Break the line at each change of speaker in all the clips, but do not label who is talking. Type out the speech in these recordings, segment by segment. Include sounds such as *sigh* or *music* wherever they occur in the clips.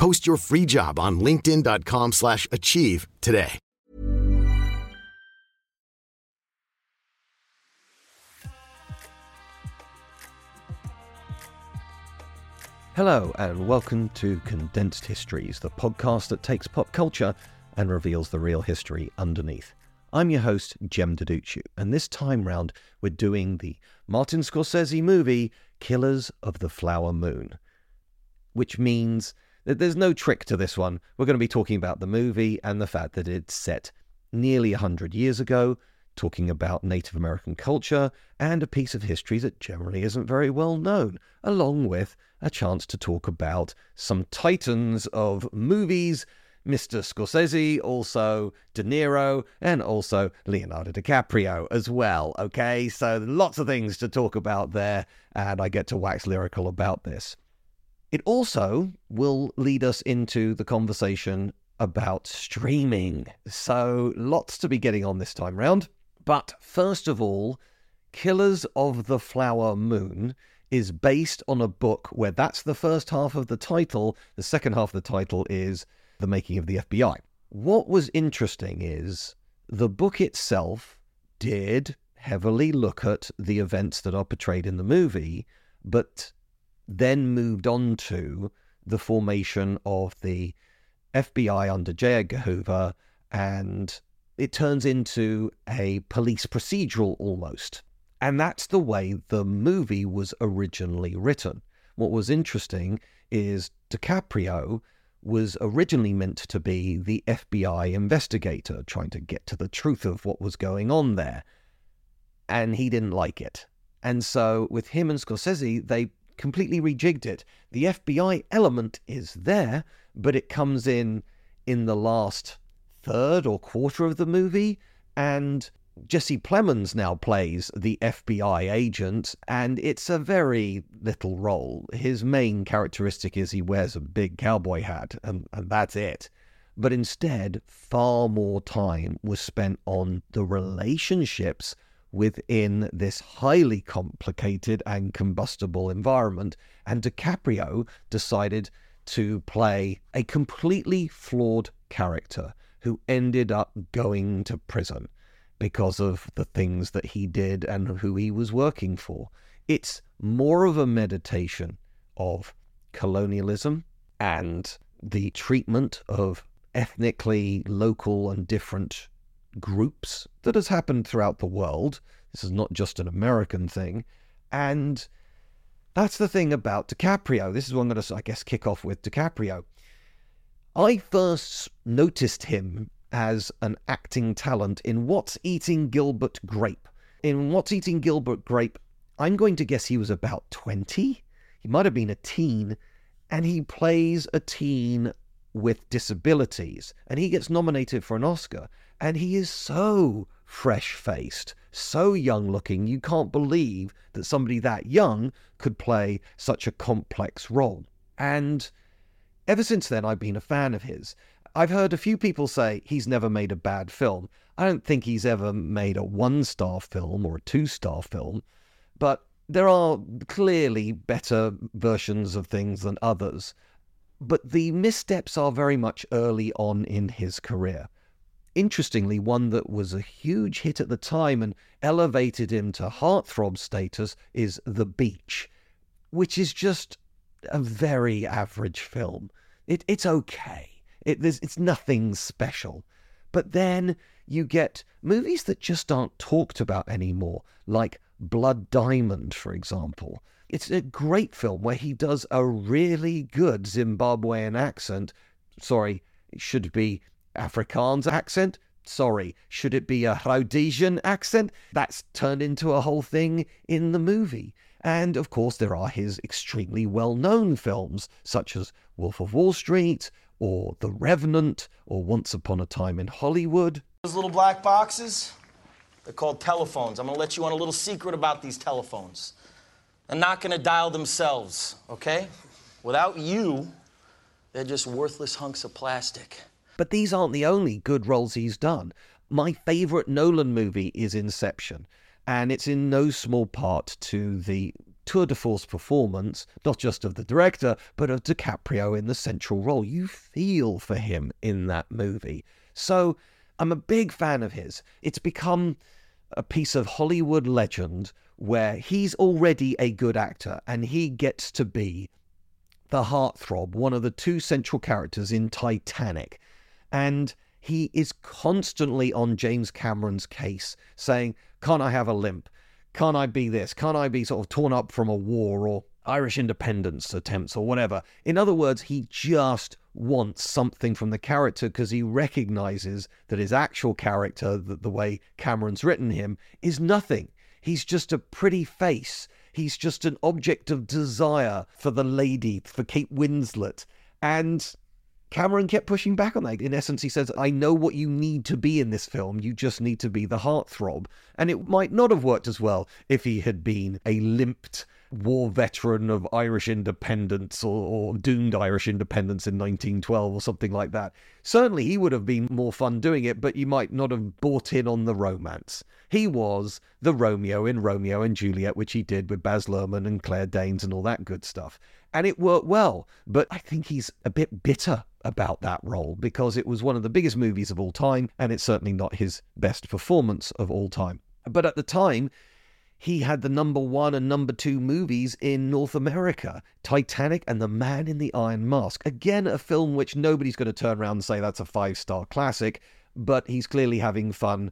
Post your free job on linkedin.com/achieve slash achieve today.
Hello, and welcome to Condensed Histories, the podcast that takes pop culture and reveals the real history underneath. I'm your host, Jem Duducu, and this time round we're doing the Martin Scorsese movie Killers of the Flower Moon, which means there's no trick to this one. We're going to be talking about the movie and the fact that it's set nearly 100 years ago, talking about Native American culture and a piece of history that generally isn't very well known, along with a chance to talk about some titans of movies Mr. Scorsese, also De Niro, and also Leonardo DiCaprio as well. Okay, so lots of things to talk about there, and I get to wax lyrical about this. It also will lead us into the conversation about streaming. So lots to be getting on this time round. But first of all, Killers of the Flower Moon is based on a book where that's the first half of the title. The second half of the title is The Making of the FBI. What was interesting is the book itself did heavily look at the events that are portrayed in the movie, but then moved on to the formation of the FBI under J. Hoover, and it turns into a police procedural almost. And that's the way the movie was originally written. What was interesting is DiCaprio was originally meant to be the FBI investigator, trying to get to the truth of what was going on there. And he didn't like it. And so, with him and Scorsese, they completely rejigged it. The FBI element is there, but it comes in in the last third or quarter of the movie. And Jesse Plemons now plays the FBI agent, and it's a very little role. His main characteristic is he wears a big cowboy hat, and, and that's it. But instead, far more time was spent on the relationships within this highly complicated and combustible environment. And DiCaprio decided to play a completely flawed character who ended up going to prison because of the things that he did and who he was working for. It's more of a meditation of colonialism and the treatment of ethnically local and different groups that has happened throughout the world. This is not just an American thing. And that's the thing about DiCaprio. This is what I'm going to, I guess, kick off with DiCaprio. I first noticed him as an acting talent in What's Eating Gilbert Grape. In What's Eating Gilbert Grape, I'm going to guess he was about 20. He might have been a teen, and he plays a teen with disabilities, and he gets nominated for an Oscar, and he is so fresh faced, so young looking, you can't believe that somebody that young could play such a complex role. And ever since then, I've been a fan of his. I've heard a few people say he's never made a bad film. I don't think he's ever made a one star film or a two star film, but there are clearly better versions of things than others. But the missteps are very much early on in his career. Interestingly, one that was a huge hit at the time and elevated him to heartthrob status is The Beach, which is just a very average film. It, it's okay. It, it's nothing special. But then you get movies that just aren't talked about anymore, like Blood Diamond, for example. It's a great film where he does a really good Zimbabwean accent. Sorry, it should be Afrikaans accent. Sorry, should it be a Rhodesian accent? That's turned into a whole thing in the movie. And of course, there are his extremely well known films, such as Wolf of Wall Street, or The Revenant, or Once Upon a Time in Hollywood.
Those little black boxes, they're called telephones. I'm gonna let you on a little secret about these telephones. They're not gonna dial themselves, okay? Without you, they're just worthless hunks of plastic.
But these aren't the only good roles he's done. My favourite Nolan movie is Inception, and it's in no small part to the tour de force performance, not just of the director, but of DiCaprio in the central role. You feel for him in that movie. So I'm a big fan of his. It's become a piece of Hollywood legend where he's already a good actor and he gets to be the heartthrob, one of the two central characters in Titanic. And he is constantly on James Cameron's case saying, Can't I have a limp? Can't I be this? Can't I be sort of torn up from a war or Irish independence attempts or whatever? In other words, he just wants something from the character because he recognizes that his actual character, that the way Cameron's written him, is nothing. He's just a pretty face. He's just an object of desire for the lady, for Kate Winslet. And Cameron kept pushing back on that. In essence, he says, I know what you need to be in this film. You just need to be the heartthrob. And it might not have worked as well if he had been a limped war veteran of Irish independence or, or, doomed Irish independence in 1912 or something like that. Certainly, he would have been more fun doing it, but you might not have bought in on the romance. He was the Romeo in Romeo and Juliet, which he did with Baz Luhrmann and Claire Danes and all that good stuff. And it worked well, but I think he's a bit bitter about that role because it was one of the biggest movies of all time, and it's certainly not his best performance of all time. But at the time, he had the number one and number two movies in North America Titanic and The Man in the Iron Mask. Again, a film which nobody's going to turn around and say that's a five star classic, but he's clearly having fun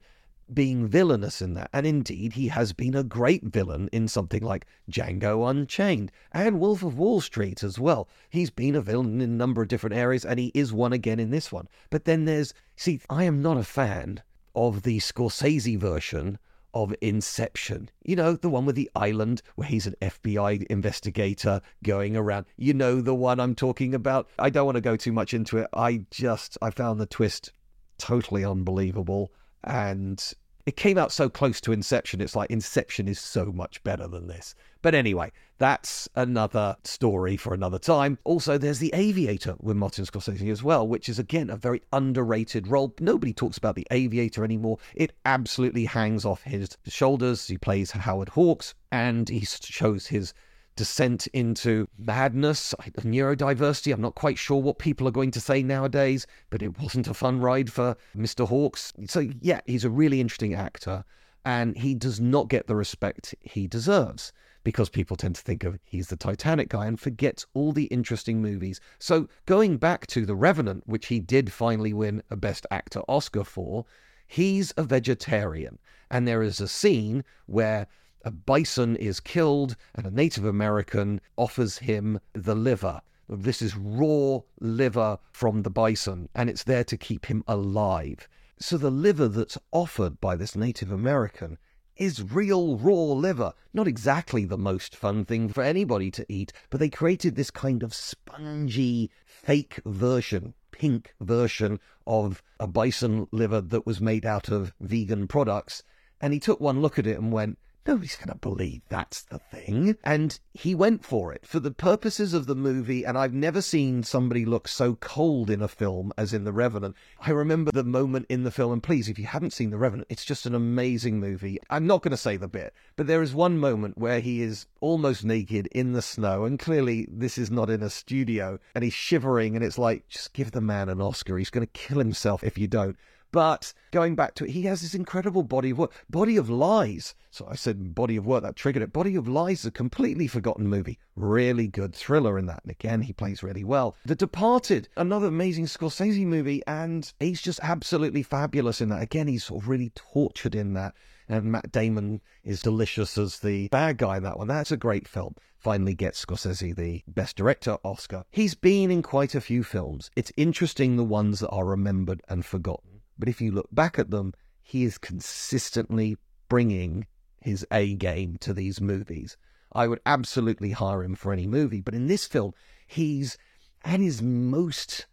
being villainous in that. And indeed, he has been a great villain in something like Django Unchained and Wolf of Wall Street as well. He's been a villain in a number of different areas, and he is one again in this one. But then there's, see, I am not a fan of the Scorsese version of Inception. You know, the one with the island where he's an FBI investigator going around. You know, the one I'm talking about. I don't want to go too much into it. I just, I found the twist totally unbelievable and it came out so close to Inception. It's like Inception is so much better than this. But anyway, that's another story for another time. Also, there's The Aviator with Martin Scorsese as well, which is again a very underrated role. Nobody talks about The Aviator anymore. It absolutely hangs off his shoulders. He plays Howard Hawks and he shows his descent into madness, neurodiversity. I'm not quite sure what people are going to say nowadays, but it wasn't a fun ride for Mr. Hawks. So, yeah, he's a really interesting actor, and he does not get the respect he deserves because people tend to think of he's the Titanic guy and forgets all the interesting movies. So, going back to The Revenant, which he did finally win a Best Actor Oscar for, he's a vegetarian. And there is a scene where a bison is killed and a Native American offers him the liver. This is raw liver from the bison, and it's there to keep him alive. So the liver that's offered by this Native American is real raw liver. Not exactly the most fun thing for anybody to eat, but they created this kind of spongy, fake version, pink version of a bison liver that was made out of vegan products. And he took one look at it and went, Nobody's going to believe that's the thing. And he went for it for the purposes of the movie. And I've never seen somebody look so cold in a film as in The Revenant. I remember the moment in the film, and please, if you haven't seen The Revenant, it's just an amazing movie. I'm not going to say the bit, but there is one moment where he is almost naked in the snow. And clearly, this is not in a studio. And he's shivering. And it's like, just give the man an Oscar. He's going to kill himself if you don't. But going back to it, he has this incredible body of work, body of lies. So I said body of work that triggered it. Body of lies, a completely forgotten movie, really good thriller in that, and again he plays really well. The Departed, another amazing Scorsese movie, and he's just absolutely fabulous in that. Again, he's sort of really tortured in that and Matt Damon is delicious as the bad guy in that one. That's a great film. Finally gets Scorsese the Best Director Oscar. He's been in quite a few films. It's interesting the ones that are remembered and forgotten. But if you look back at them, he is consistently bringing his A game to these movies. I would absolutely hire him for any movie, but in this film, he's at his most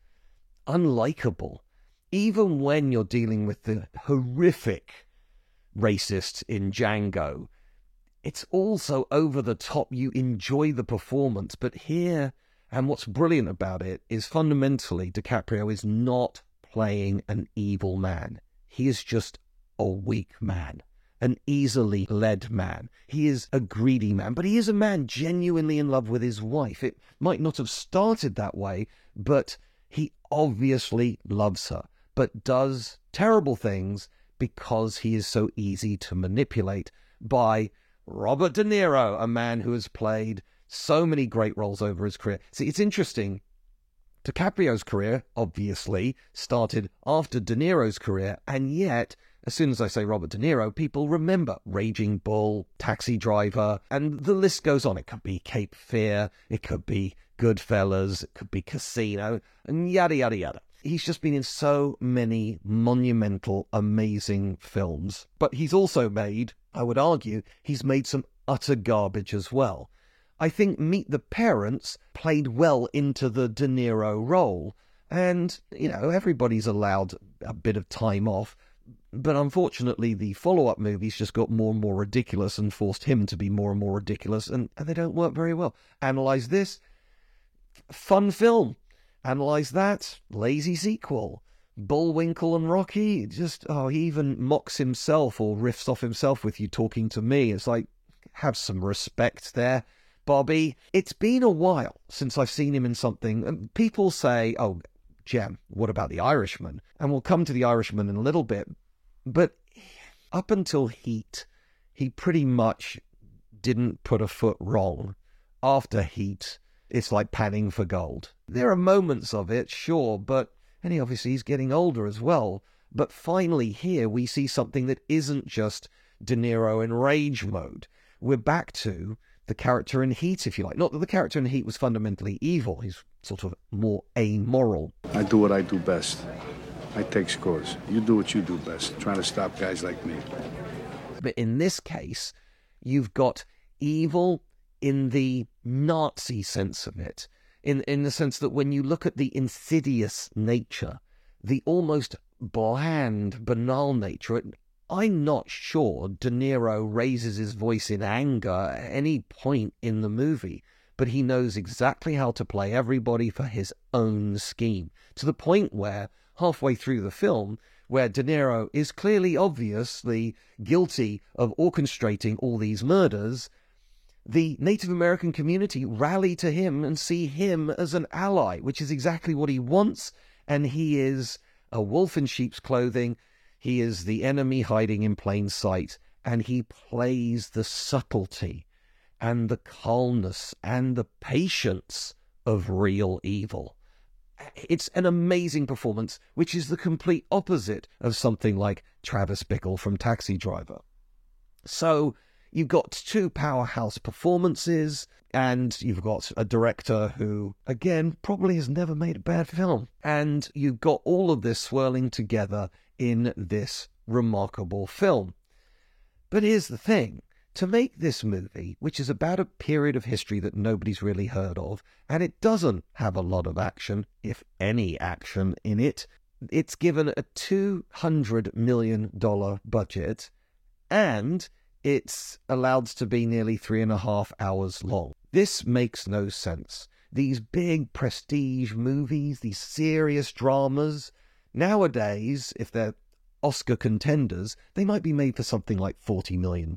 unlikable. Even when you're dealing with the horrific racist in Django. It's also over the top. You enjoy the performance, but here, and what's brilliant about it is fundamentally DiCaprio is not playing an evil man. He is just a weak man, an easily led man. He is a greedy man, but he is a man genuinely in love with his wife. It might not have started that way, but he obviously loves her, but does terrible things because he is so easy to manipulate by Robert De Niro, a man who has played so many great roles over his career. See, it's interesting. DiCaprio's career, obviously, started after De Niro's career, and yet, as soon as I say Robert De Niro, people remember Raging Bull, Taxi Driver, and the list goes on. It could be Cape Fear, it could be Goodfellas, it could be Casino, and yada, yada, yada he's just been in so many monumental, amazing films. But he's also made, I would argue, he's made some utter garbage as well. I think Meet the Parents played well into the De Niro role. And, you know, everybody's allowed a bit of time off. But unfortunately, the follow up movies just got more and more ridiculous and forced him to be more and more ridiculous, and, and they don't work very well. Analyze this fun film Analyze that. Lazy sequel. Bullwinkle and Rocky. Just, oh, he even mocks himself or riffs off himself with you talking to me. It's like, have some respect there. Bobby, it's been a while since I've seen him in something. People say, oh, Jem, what about The Irishman? And we'll come to The Irishman in a little bit. But up until Heat, he pretty much didn't put a foot wrong. After Heat, it's like panning for gold. There are moments of it, sure, but and he obviously he's getting older as well. But finally, here we see something that isn't just De Niro in rage mode. We're back to the character in Heat, if you like. Not that the character in Heat was fundamentally evil, he's sort of more amoral.
I do what I do best. I take scores. You do what you do best, trying to stop guys like me.
But in this case, you've got evil in the Nazi sense of it, in, in the sense that when you look at the insidious nature, the almost bland, banal nature, I'm not sure De Niro raises his voice in anger at any point in the movie, but he knows exactly how to play everybody for his own scheme, to the point where, halfway through the film, where De Niro is clearly obviously guilty of orchestrating all these murders, the Native American community rally to him and see him as an ally, which is exactly what he wants. And he is a wolf in sheep's clothing. He is the enemy hiding in plain sight. And he plays the subtlety and the calmness and the patience of real evil. It's an amazing performance, which is the complete opposite of something like Travis Bickle from Taxi Driver. So, you've got two powerhouse performances, and you've got a director who, again, probably has never made a bad film. And you've got all of this swirling together in this remarkable film. But here's the thing to make this movie, which is about a period of history that nobody's really heard of, and it doesn't have a lot of action, if any action, in it, it's given a $200 million budget and it's allowed to be nearly three and a half hours long. This makes no sense. These big prestige movies, these serious dramas, nowadays, if they're Oscar contenders, they might be made for something like $40 million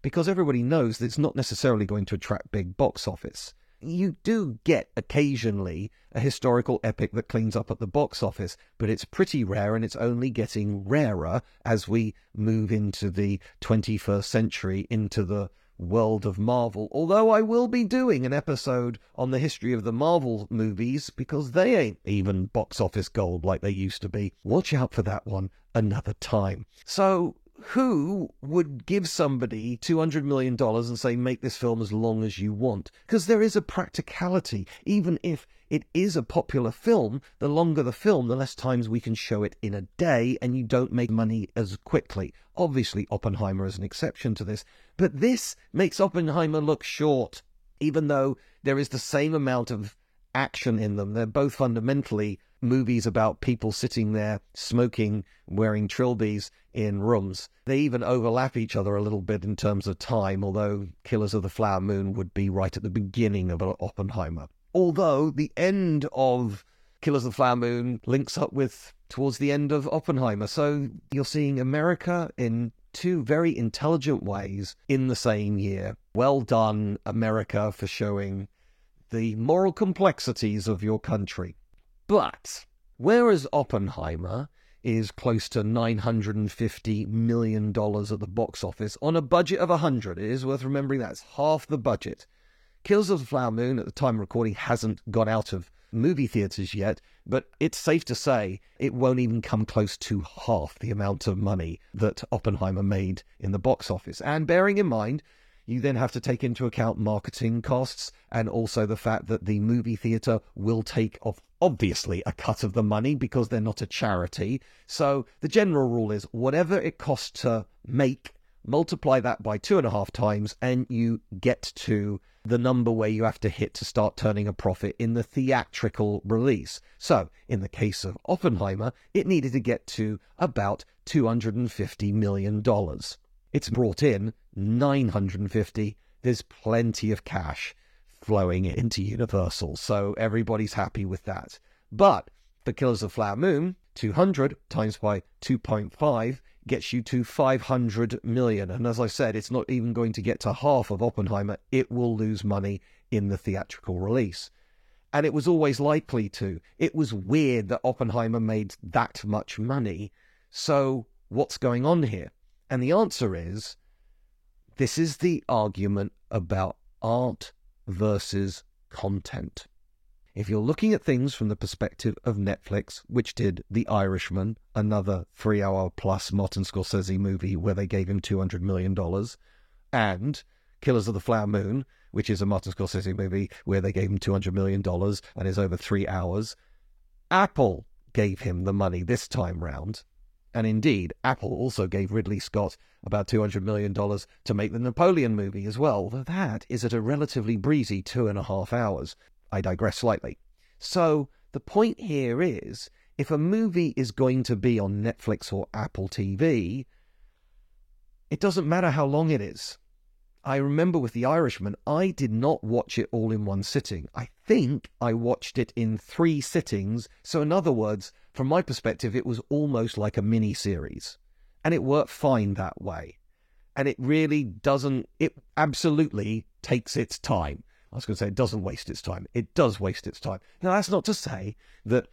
because everybody knows that it's not necessarily going to attract big box office. You do get occasionally a historical epic that cleans up at the box office, but it's pretty rare and it's only getting rarer as we move into the 21st century, into the world of Marvel. Although I will be doing an episode on the history of the Marvel movies because they ain't even box office gold like they used to be. Watch out for that one another time. So, who would give somebody $200 million and say, make this film as long as you want? Because there is a practicality. Even if it is a popular film, the longer the film, the less times we can show it in a day, and you don't make money as quickly. Obviously, Oppenheimer is an exception to this, but this makes Oppenheimer look short, even though there is the same amount of action in them. They're both fundamentally movies about people sitting there smoking, wearing trilbies in rooms. They even overlap each other a little bit in terms of time, although Killers of the Flower Moon would be right at the beginning of Oppenheimer. Although the end of Killers of the Flower Moon links up with towards the end of Oppenheimer. So you're seeing America in two very intelligent ways in the same year. Well done, America, for showing the moral complexities of your country. But whereas Oppenheimer is close to $950 million at the box office on a budget of 100, it is worth remembering that's half the budget. Kills of the Flower Moon at the time of recording hasn't gone out of movie theaters yet, but it's safe to say it won't even come close to half the amount of money that Oppenheimer made in the box office. And bearing in mind, you then have to take into account marketing costs and also the fact that the movie theatre will take off obviously a cut of the money because they're not a charity. So the general rule is whatever it costs to make, multiply that by two and a half times, and you get to the number where you have to hit to start turning a profit in the theatrical release. So, in the case of Oppenheimer, it needed to get to about $250 million. It's brought in 950. There's plenty of cash flowing into Universal, so everybody's happy with that. But for Killers of Flower Moon, 200 times by 2.5 gets you to 500 million. And as I said, it's not even going to get to half of Oppenheimer. It will lose money in the theatrical release. And it was always likely to. It was weird that Oppenheimer made that much money. So, what's going on here? And the answer is this is the argument about art versus content. If you're looking at things from the perspective of Netflix, which did The Irishman, another three hour plus Martin Scorsese movie where they gave him $200 million, and Killers of the Flower Moon, which is a Martin Scorsese movie where they gave him $200 million and is over three hours, Apple gave him the money this time round. And indeed, Apple also gave Ridley Scott about $200 million to make the Napoleon movie as well, though that is at a relatively breezy two and a half hours. I digress slightly. So the point here is if a movie is going to be on Netflix or Apple TV, it doesn't matter how long it is. I remember with The Irishman, I did not watch it all in one sitting. I think I watched it in three sittings. So, in other words, from my perspective, it was almost like a mini series. And it worked fine that way. And it really doesn't, it absolutely takes its time. I was going to say it doesn't waste its time. It does waste its time. Now, that's not to say that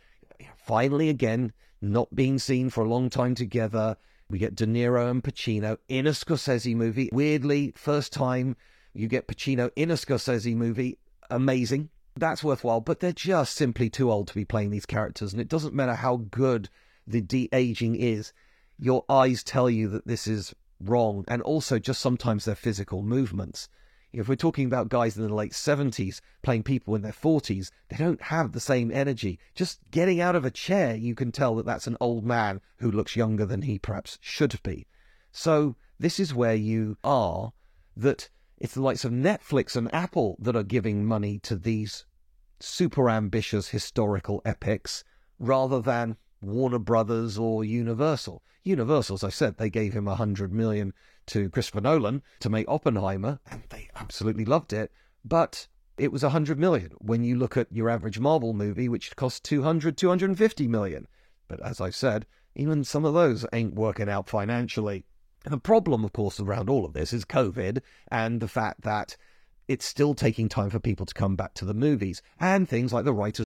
finally, again, not being seen for a long time together, we get De Niro and Pacino in a Scorsese movie. Weirdly, first time you get Pacino in a Scorsese movie. Amazing. That's worthwhile, but they're just simply too old to be playing these characters. And it doesn't matter how good the de aging is, your eyes tell you that this is wrong. And also, just sometimes their physical movements. If we're talking about guys in the late 70s playing people in their 40s, they don't have the same energy. Just getting out of a chair, you can tell that that's an old man who looks younger than he perhaps should be. So, this is where you are that it's the likes of Netflix and Apple that are giving money to these super ambitious historical epics rather than Warner Brothers or Universal. Universal, as I said, they gave him a hundred million to Christopher Nolan to make Oppenheimer, and they absolutely loved it. But it was a 100 million when you look at your average Marvel movie, which costs 200, 250 million. But as I said, even some of those ain't working out financially. And the problem, of course, around all of this is COVID and the fact that it's still taking time for people to come back to the movies. And things like the writers.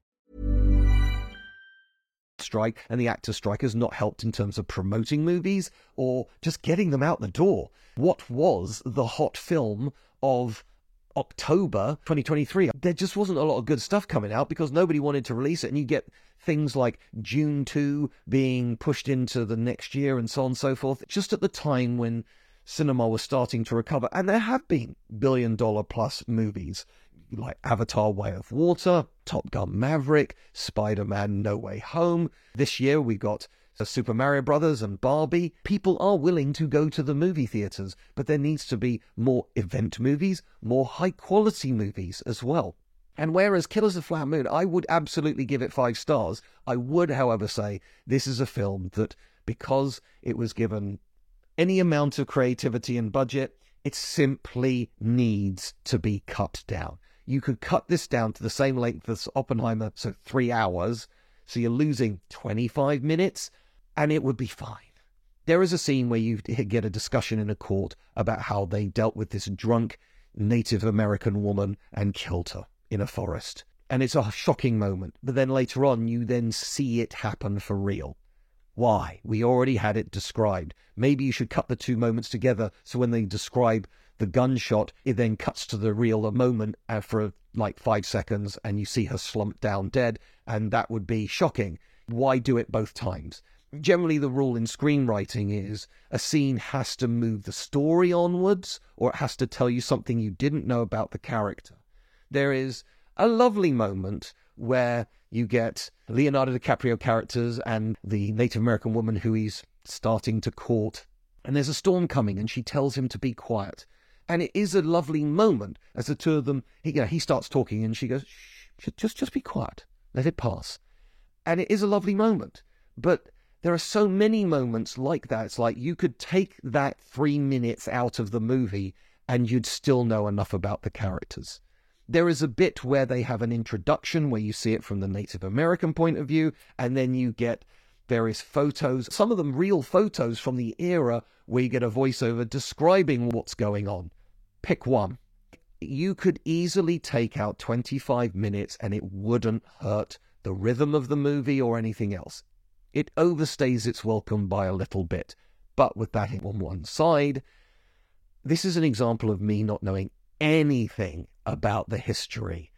Strike and the actor strike has not helped in terms of promoting movies or just getting them out the door. What was the hot film of October 2023? There just wasn't a lot of good stuff coming out because nobody wanted to release it. And you get things like Dune 2 being pushed into the next year and so on and so forth, just at the time when cinema was starting to recover. And there have been billion dollar plus movies like Avatar Way of Water, Top Gun Maverick, Spider Man No Way Home. This year we got Super Mario Brothers and Barbie. People are willing to go to the movie theaters, but there needs to be more event movies, more high quality movies as well. And whereas Killers of Flower Moon, I would absolutely give it five stars, I would, however, say this is a film that, because it was given any amount of creativity and budget, it simply needs to be cut down you could cut this down to the same length as Oppenheimer, so three hours. So you're losing 25 minutes, and it would be fine. There is a scene where you *laughs* get a discussion in a court about how they dealt with this drunk Native American woman and killed her in a forest. And it's a shocking moment. But then later on, you then see it happen for real. Why? We already had it described. Maybe you should cut the two moments together so when they describe the gunshot, it then cuts to the real a moment uh, for like five seconds and you see her slumped down dead, and that would be shocking. Why do it both times? Generally, the rule in screenwriting is a scene has to move the story onwards or it has to tell you something you didn't know about the character. There is a lovely moment where you get Leonardo DiCaprio characters and the Native American woman who he's starting to court. And there's a storm coming, and she tells him to be quiet. And it is a lovely moment as the two of them, he, you know, he starts talking and she goes, just, just be quiet, let it pass. And it is a lovely moment. But there are so many moments like that. It's like you could take that three minutes out of the movie and you'd still know enough about the characters. There is a bit where they have an introduction where you see it from the Native American point of view, and then you get various photos, some of them real photos from the era where you get a voiceover describing what's going on pick one. You could easily take out 25 minutes and it wouldn't hurt the rhythm of the movie or anything else. It overstays its welcome by a little bit. But with that on one side, this is an example of me not knowing anything about the history.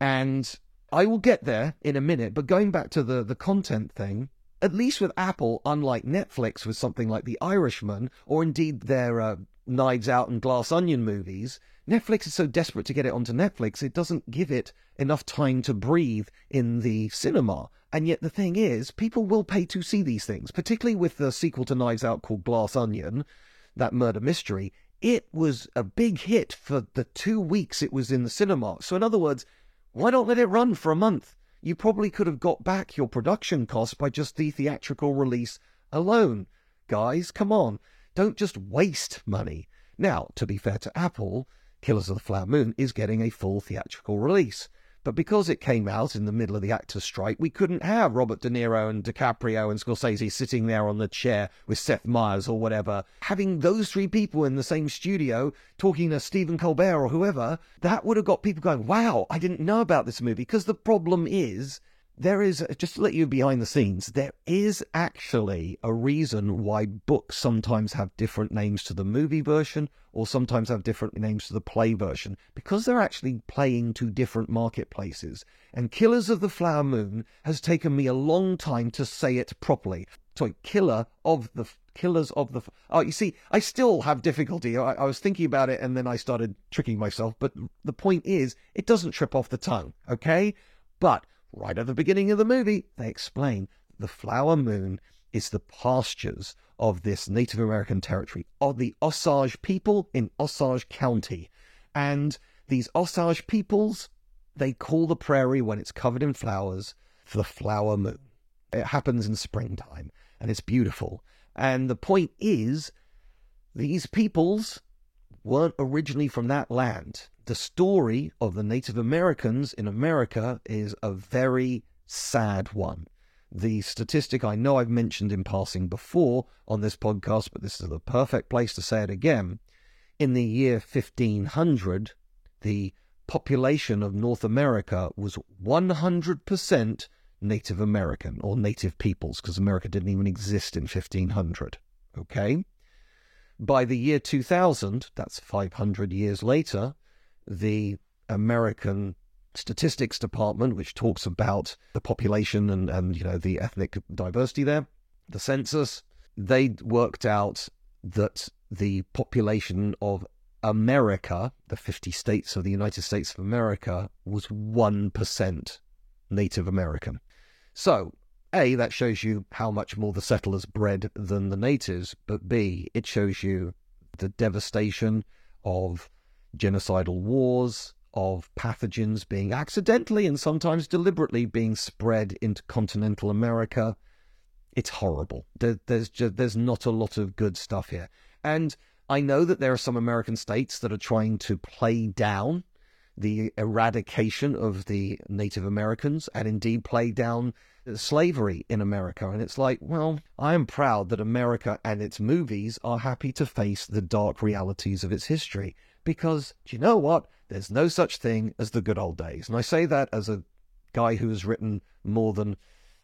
And I will get there in a minute, but going back to the, the content thing, at least with Apple, unlike Netflix with something like The Irishman, or indeed their uh, Knives Out and Glass Onion movies, Netflix is so desperate to get it onto Netflix, it doesn't give it enough time to breathe in the cinema. And yet the thing is, people will pay to see these things, particularly with the sequel to Knives Out called Glass Onion, that murder mystery. It was a big hit for the two weeks it was in the cinema. So, in other words, why not let it run for a month? You probably could have got back your production costs by just the theatrical release alone. Guys, come on. Don't just waste money. Now, to be fair to Apple, Killers of the Flower Moon is getting a full theatrical release. But because it came out in the middle of the actors' strike, we couldn't have Robert De Niro and DiCaprio and Scorsese sitting there on the chair with Seth Meyers or whatever. Having those three people in the same studio talking to Stephen Colbert or whoever, that would have got people going, wow, I didn't know about this movie. Because the problem is, there is, just to let you behind the scenes, there is actually a reason why books sometimes have different names to the movie version or sometimes have different names to the play version because they're actually playing to different marketplaces. And Killers of the Flower Moon has taken me a long time to say it properly. Sorry, Killer of the Killers of the. Oh, you see, I still have difficulty. I, I was thinking about it and then I started tricking myself. But the point is, it doesn't trip off the tongue, okay? But right at the beginning of the movie, they explain the flower moon is the pastures of this Native American territory, of the Osage people in Osage County. And these Osage peoples, they call the prairie when it's covered in flowers the flower moon. It happens in springtime and it's beautiful. And the point is, these peoples weren't originally from that land. The story of the Native Americans in America is a very sad one. The statistic I know I've mentioned in passing before on this podcast, but this is the perfect place to say it again. In the year 1500, the population of North America was 100% Native American or native peoples, because America didn't even exist in 1500. Okay? By the year 2000, that's 500 years later, the American Statistics Department, which talks about the population and, and you know the ethnic diversity there, the census, they worked out that the population of America, the 50 states of the United States of America, was 1% Native American. So, A, that shows you how much more the settlers bred than the natives, but B, it shows you the devastation of genocidal wars, of pathogens being accidentally and sometimes deliberately being spread into continental America. It's horrible. There, there's just, there's not a lot of good stuff here. And I know that there are some American states that are trying to play down the eradication of the Native Americans and indeed play down slavery in America. And it's like, well, I am proud that America and its movies are happy to face the dark realities of its history because, do you know what? There's no such thing as the good old days. And I say that as a guy who has written more than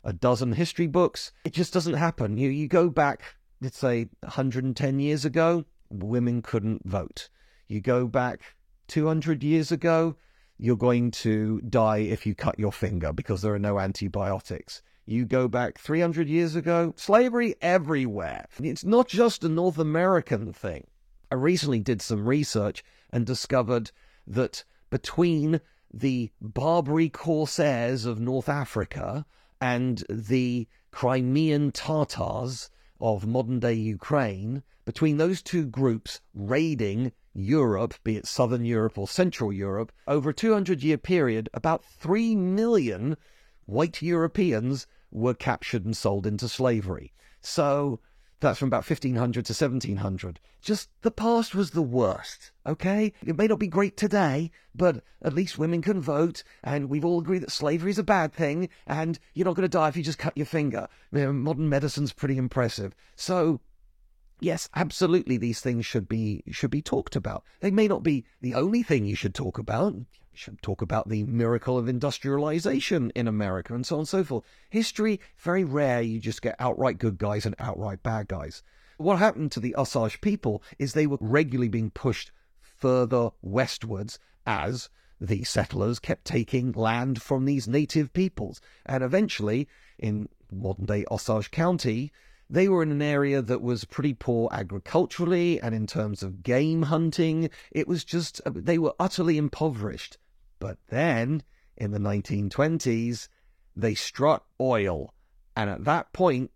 a dozen history books. It just doesn't happen. You, you go back, let's say, 110 years ago, women couldn't vote. You go back 200 years ago, you're going to die if you cut your finger because there are no antibiotics. You go back 300 years ago, slavery everywhere. It's not just a North American thing. I recently did some research and discovered that between the Barbary corsairs of North Africa and the Crimean Tatars of modern day Ukraine, between those two groups raiding Europe, be it Southern Europe or Central Europe, over a 200 year period, about 3 million white Europeans were captured and sold into slavery. So that's from about 1500 to 1700. Just the past was the worst, okay? It may not be great today, but at least women can vote, and we've all agreed that slavery is a bad thing, and you're not going to die if you just cut your finger. You know, modern medicine's pretty impressive. So yes, absolutely, these things should be should be talked about. They may not be the only thing you should talk about. You should talk about the miracle of industrialization in America and so on and so forth. History, very rare you just get outright good guys and outright bad guys. What happened to the Osage people is they were regularly being pushed further westwards as the settlers kept taking land from these native peoples. And eventually, in modern day Osage County, they were in an area that was pretty poor agriculturally and in terms of game hunting. It was just, uh, they were utterly impoverished. But then, in the 1920s, they struck oil. And at that point,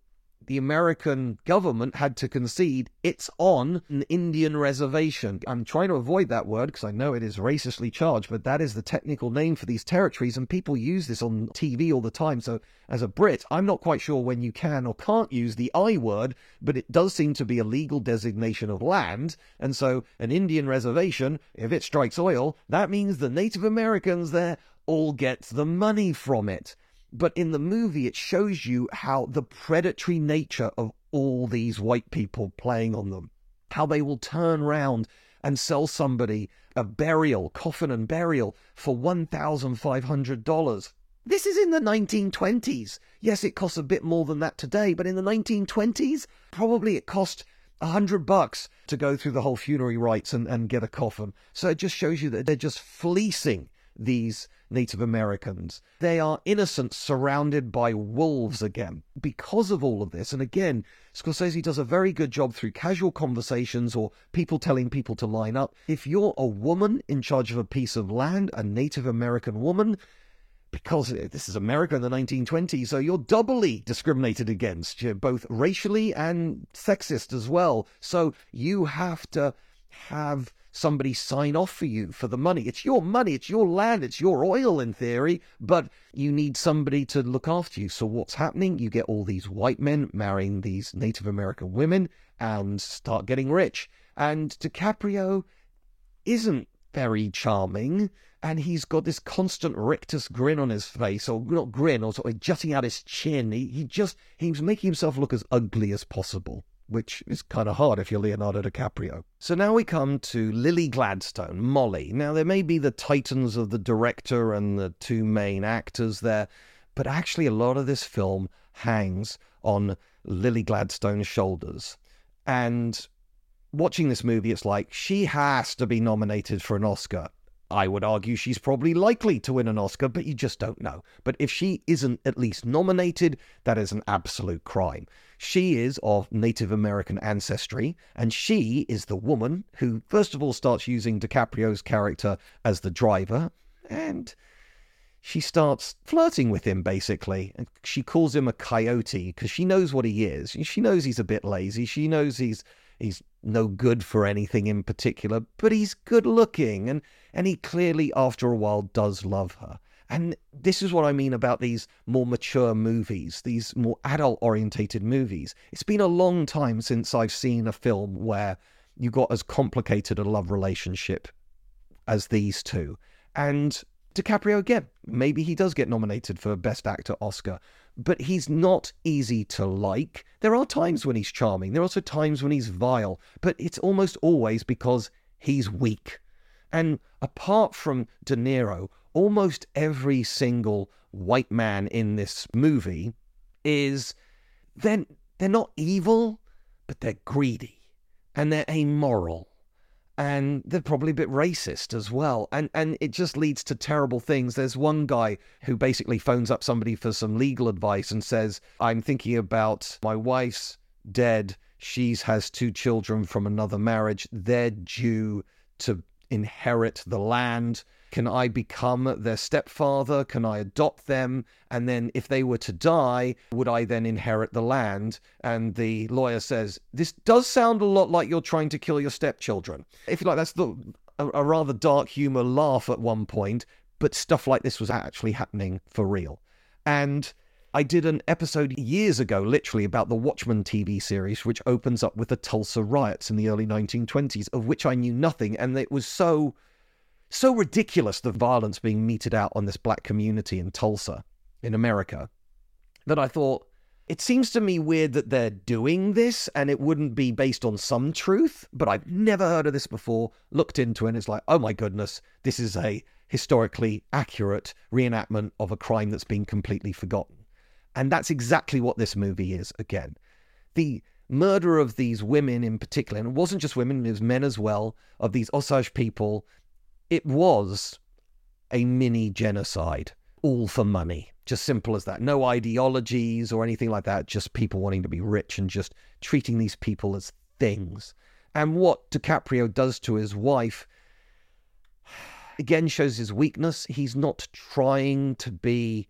the American government had to concede it's on an Indian reservation. I'm trying to avoid that word because I know it is racistly charged, but that is the technical name for these territories, and people use this on TV all the time. So, as a Brit, I'm not quite sure when you can or can't use the I word, but it does seem to be a legal designation of land. And so, an Indian reservation, if it strikes oil, that means the Native Americans there all get the money from it. But in the movie, it shows you how the predatory nature of all these white people playing on them, how they will turn round and sell somebody a burial, coffin and burial for $1,500. This is in the 1920s. Yes, it costs a bit more than that today, but in the 1920s, probably it cost a hundred bucks to go through the whole funerary rites and, and get a coffin. So it just shows you that they're just fleecing these Native Americans. They are innocents surrounded by wolves again because of all of this. And again, Scorsese does a very good job through casual conversations or people telling people to line up. If you're a woman in charge of a piece of land, a Native American woman, because eh, this is America in the 1920s, so you're doubly discriminated against, eh, both racially and sexist as well. So you have to have somebody sign off for you for the money. It's your money, it's your land, it's your oil in theory, but you need somebody to look after you. So what's happening? You get all these white men marrying these Native American women and start getting rich. And DiCaprio isn't very charming and he's got this constant rictus grin on his face, or not grin, or sort of jutting out his chin. He, he just, he's making himself look as ugly as possible which is kind of hard if you're Leonardo DiCaprio. So now we come to Lily Gladstone, Molly. Now, there may be the titans of the director and the two main actors there, but actually, a lot of this film hangs on Lily Gladstone's shoulders. And watching this movie, it's like she has to be nominated for an Oscar. I would argue she's probably likely to win an Oscar, but you just don't know. But if she isn't at least nominated, that is an absolute crime. She is of Native American ancestry, and she is the woman who, first of all, starts using DiCaprio's character as the driver, and she starts flirting with him basically. And she calls him a coyote because she knows what he is. She knows he's a bit lazy. She knows he's he's no good for anything in particular, but he's good looking and and he clearly after a while does love her. And this is what I mean about these more mature movies, these more adult orientated movies. It's been a long time since I've seen a film where you got as complicated a love relationship as these two. And DiCaprio again, maybe he does get nominated for Best Actor Oscar, but he's not easy to like. There are times when he's charming, there are also times when he's vile, but it's almost always because he's weak. And apart from De Niro, almost every single white man in this movie is then they're not evil, but they're greedy and they're amoral and they're probably a bit racist as well. And and it just leads to terrible things. There's one guy who basically phones up somebody for some legal advice and says i'm thinking about my wife's dead. She's has two children from another marriage. They're due to inherit the land can I become their stepfather? Can I adopt them? And then, if they were to die, would I then inherit the land? And the lawyer says, This does sound a lot like you're trying to kill your stepchildren. If you like, that's the, a, a rather dark humor laugh at one point, but stuff like this was actually happening for real. And I did an episode years ago, literally, about the Watchmen TV series, which opens up with the Tulsa riots in the early 1920s, of which I knew nothing. And it was so so ridiculous the violence being meted out on this black community in Tulsa, in America, that I thought, it seems to me weird that they're doing this and it wouldn't be based on some truth, but I've never heard of this before, looked into it, and it's like, oh my goodness, this is a historically accurate reenactment of a crime that's been completely forgotten. And that's exactly what this movie is again. The murder of these women in particular, and it wasn't just women, it was men as well, of these Osage people it was a mini genocide, all for money. Just simple as that. No ideologies or anything like that, just people wanting to be rich and just treating these people as things. And what DiCaprio does to his wife *sighs* again shows his weakness. He's not trying to be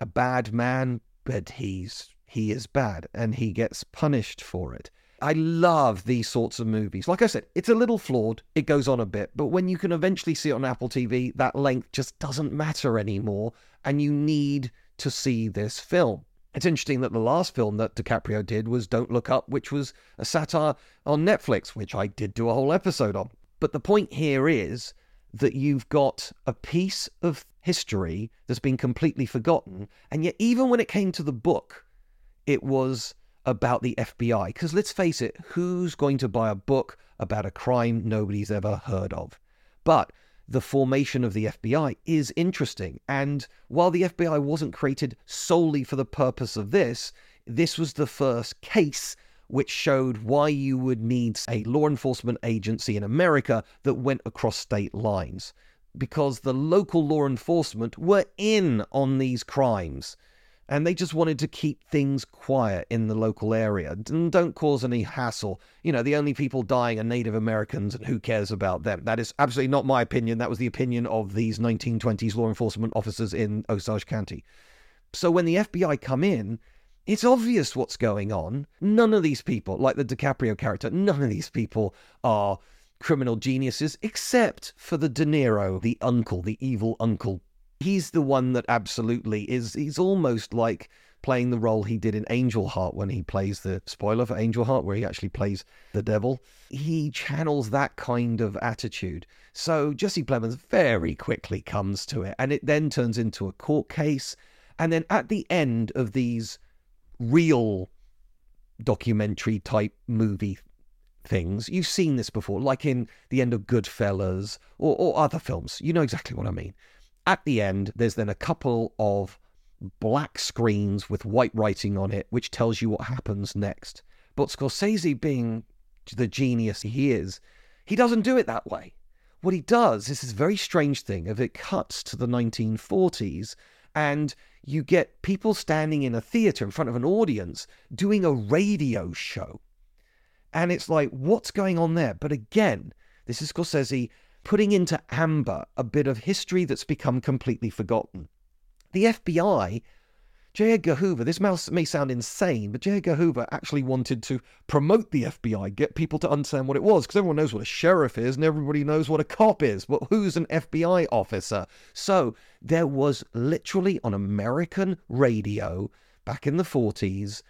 a bad man, but he's he is bad and he gets punished for it. I love these sorts of movies. Like I said, it's a little flawed. It goes on a bit, but when you can eventually see it on Apple TV, that length just doesn't matter anymore, and you need to see this film. It's interesting that the last film that DiCaprio did was Don't Look Up, which was a satire on Netflix, which I did do a whole episode on. But the point here is that you've got a piece of history that's been completely forgotten. And yet, even when it came to the book, it was about the FBI. Because let's face it, who's going to buy a book about a crime nobody's ever heard of? But the formation of the FBI is interesting. And while the FBI wasn't created solely for the purpose of this, this was the first case which showed why you would need a law enforcement agency in America that went across state lines. Because the local law enforcement were in on these crimes and they just wanted to keep things quiet in the local area and don't cause any hassle. You know, the only people dying are Native Americans, and who cares about them? That is absolutely not my opinion. That was the opinion of these 1920s law enforcement officers in Osage County. So when the FBI come in, it's obvious what's going on. None of these people, like the DiCaprio character, none of these people are criminal geniuses, except for the De Niro, the uncle, the evil uncle he's the one that absolutely is. He's almost like playing the role he did in Angel Heart when he plays the spoiler for Angel Heart, where he actually plays the devil. He channels that kind of attitude. So Jesse Plemons very quickly comes to it, and it then turns into a court case. And then at the end of these real documentary type movie things, you've seen this before, like in the end of Goodfellas or, or other films. You know exactly what I mean at the end, there's then a couple of black screens with white writing on it, which tells you what happens next. But Scorsese, being the genius he is, he doesn't do it that way. What he does is this very strange thing of it cuts to the 1940s and you get people standing in a theater in front of an audience doing a radio show. And it's like, what's going on there? But again, this is Scorsese putting into amber a bit of history that's become completely forgotten. The FBI, J. Edgar Hoover, this may sound insane, but J. Edgar Hoover actually wanted to promote the FBI, get people to understand what it was, because everyone knows what a sheriff is and everybody knows what a cop is, but who's an FBI officer? So there was literally on American radio back in the 40s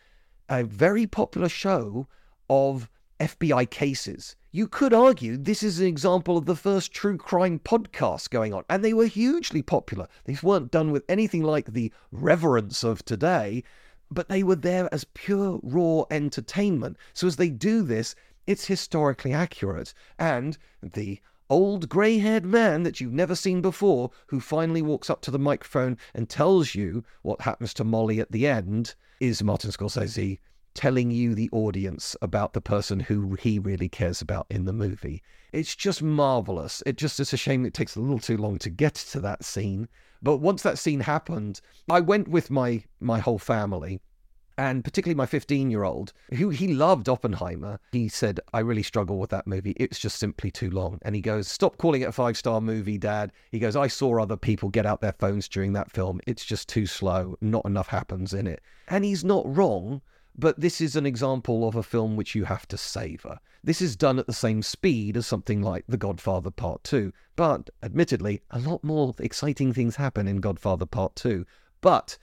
a very popular show of FBI cases you could argue this is an example of the first true crime podcast going on, and they were hugely popular. These weren't done with anything like the reverence of today, but they were there as pure, raw entertainment. So as they do this, it's historically accurate. And the old grey haired man that you've never seen before, who finally walks up to the microphone and tells you what happens to Molly at the end, is Martin Scorsese telling you, the audience, about the person who he really cares about in the movie. It's just marvelous. It just is a shame it takes a little too long to get to that scene. But once that scene happened, I went with my my whole family and particularly my 15 year old, who he loved Oppenheimer. He said, I really struggle with that movie. It's just simply too long. And he goes, Stop calling it a five star movie, Dad. He goes, I saw other people get out their phones during that film. It's just too slow. Not enough happens in it. And he's not wrong. But this is an example of a film which you have to savour. This is done at the same speed as something like The Godfather Part 2, but admittedly, a lot more exciting things happen in Godfather Part 2. But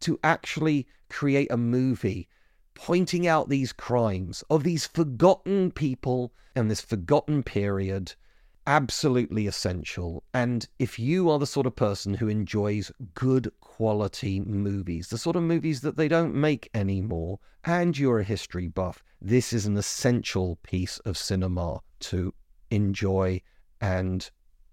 to actually create a movie pointing out these crimes of these forgotten people and this forgotten period absolutely essential. And if you are the sort of person who enjoys good quality movies, the sort of movies that they don't make anymore, and you're a history buff, this is an essential piece of cinema to enjoy and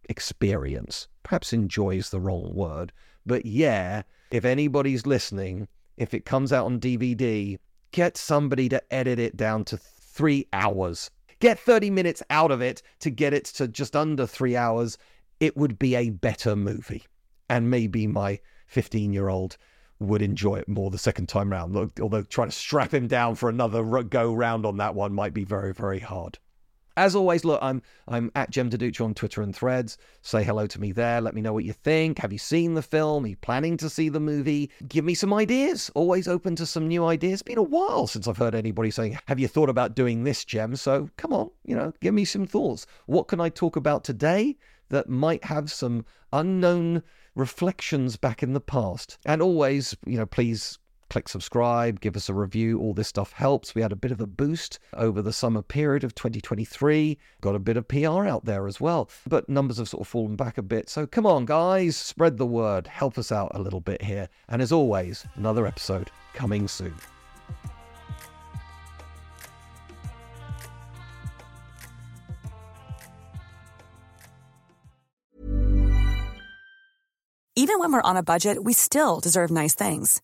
experience. Perhaps enjoy is the wrong word, but yeah, if anybody's listening, if it comes out on DVD, get somebody to edit it down to three hours get 30 minutes out of it to get it to just under three hours, it would be a better movie. And maybe my 15 year old would enjoy it more the second time round. Although trying to strap him down for another go round on that one might be very, very hard. As always, look, I'm I'm at Jem Duducu on Twitter and Threads. Say hello to me there. Let me know what you think. Have you seen the film? Are you planning to see the movie? Give me some ideas. Always open to some new ideas. It's been a while since I've heard anybody saying, "Have you thought about doing this, Jem?" So come on, you know, give me some thoughts. What can I talk about today that might have some unknown reflections back in the past? And always, you know, please click subscribe, give us a review. All this stuff helps. We had a bit of a boost over the summer period of 2023. Got a bit of PR out there as well, but numbers have sort of fallen back a bit. So come on, guys, spread the word. Help us out a little bit here. And as always, another episode coming soon.
Even when we're on a budget, we still deserve nice things.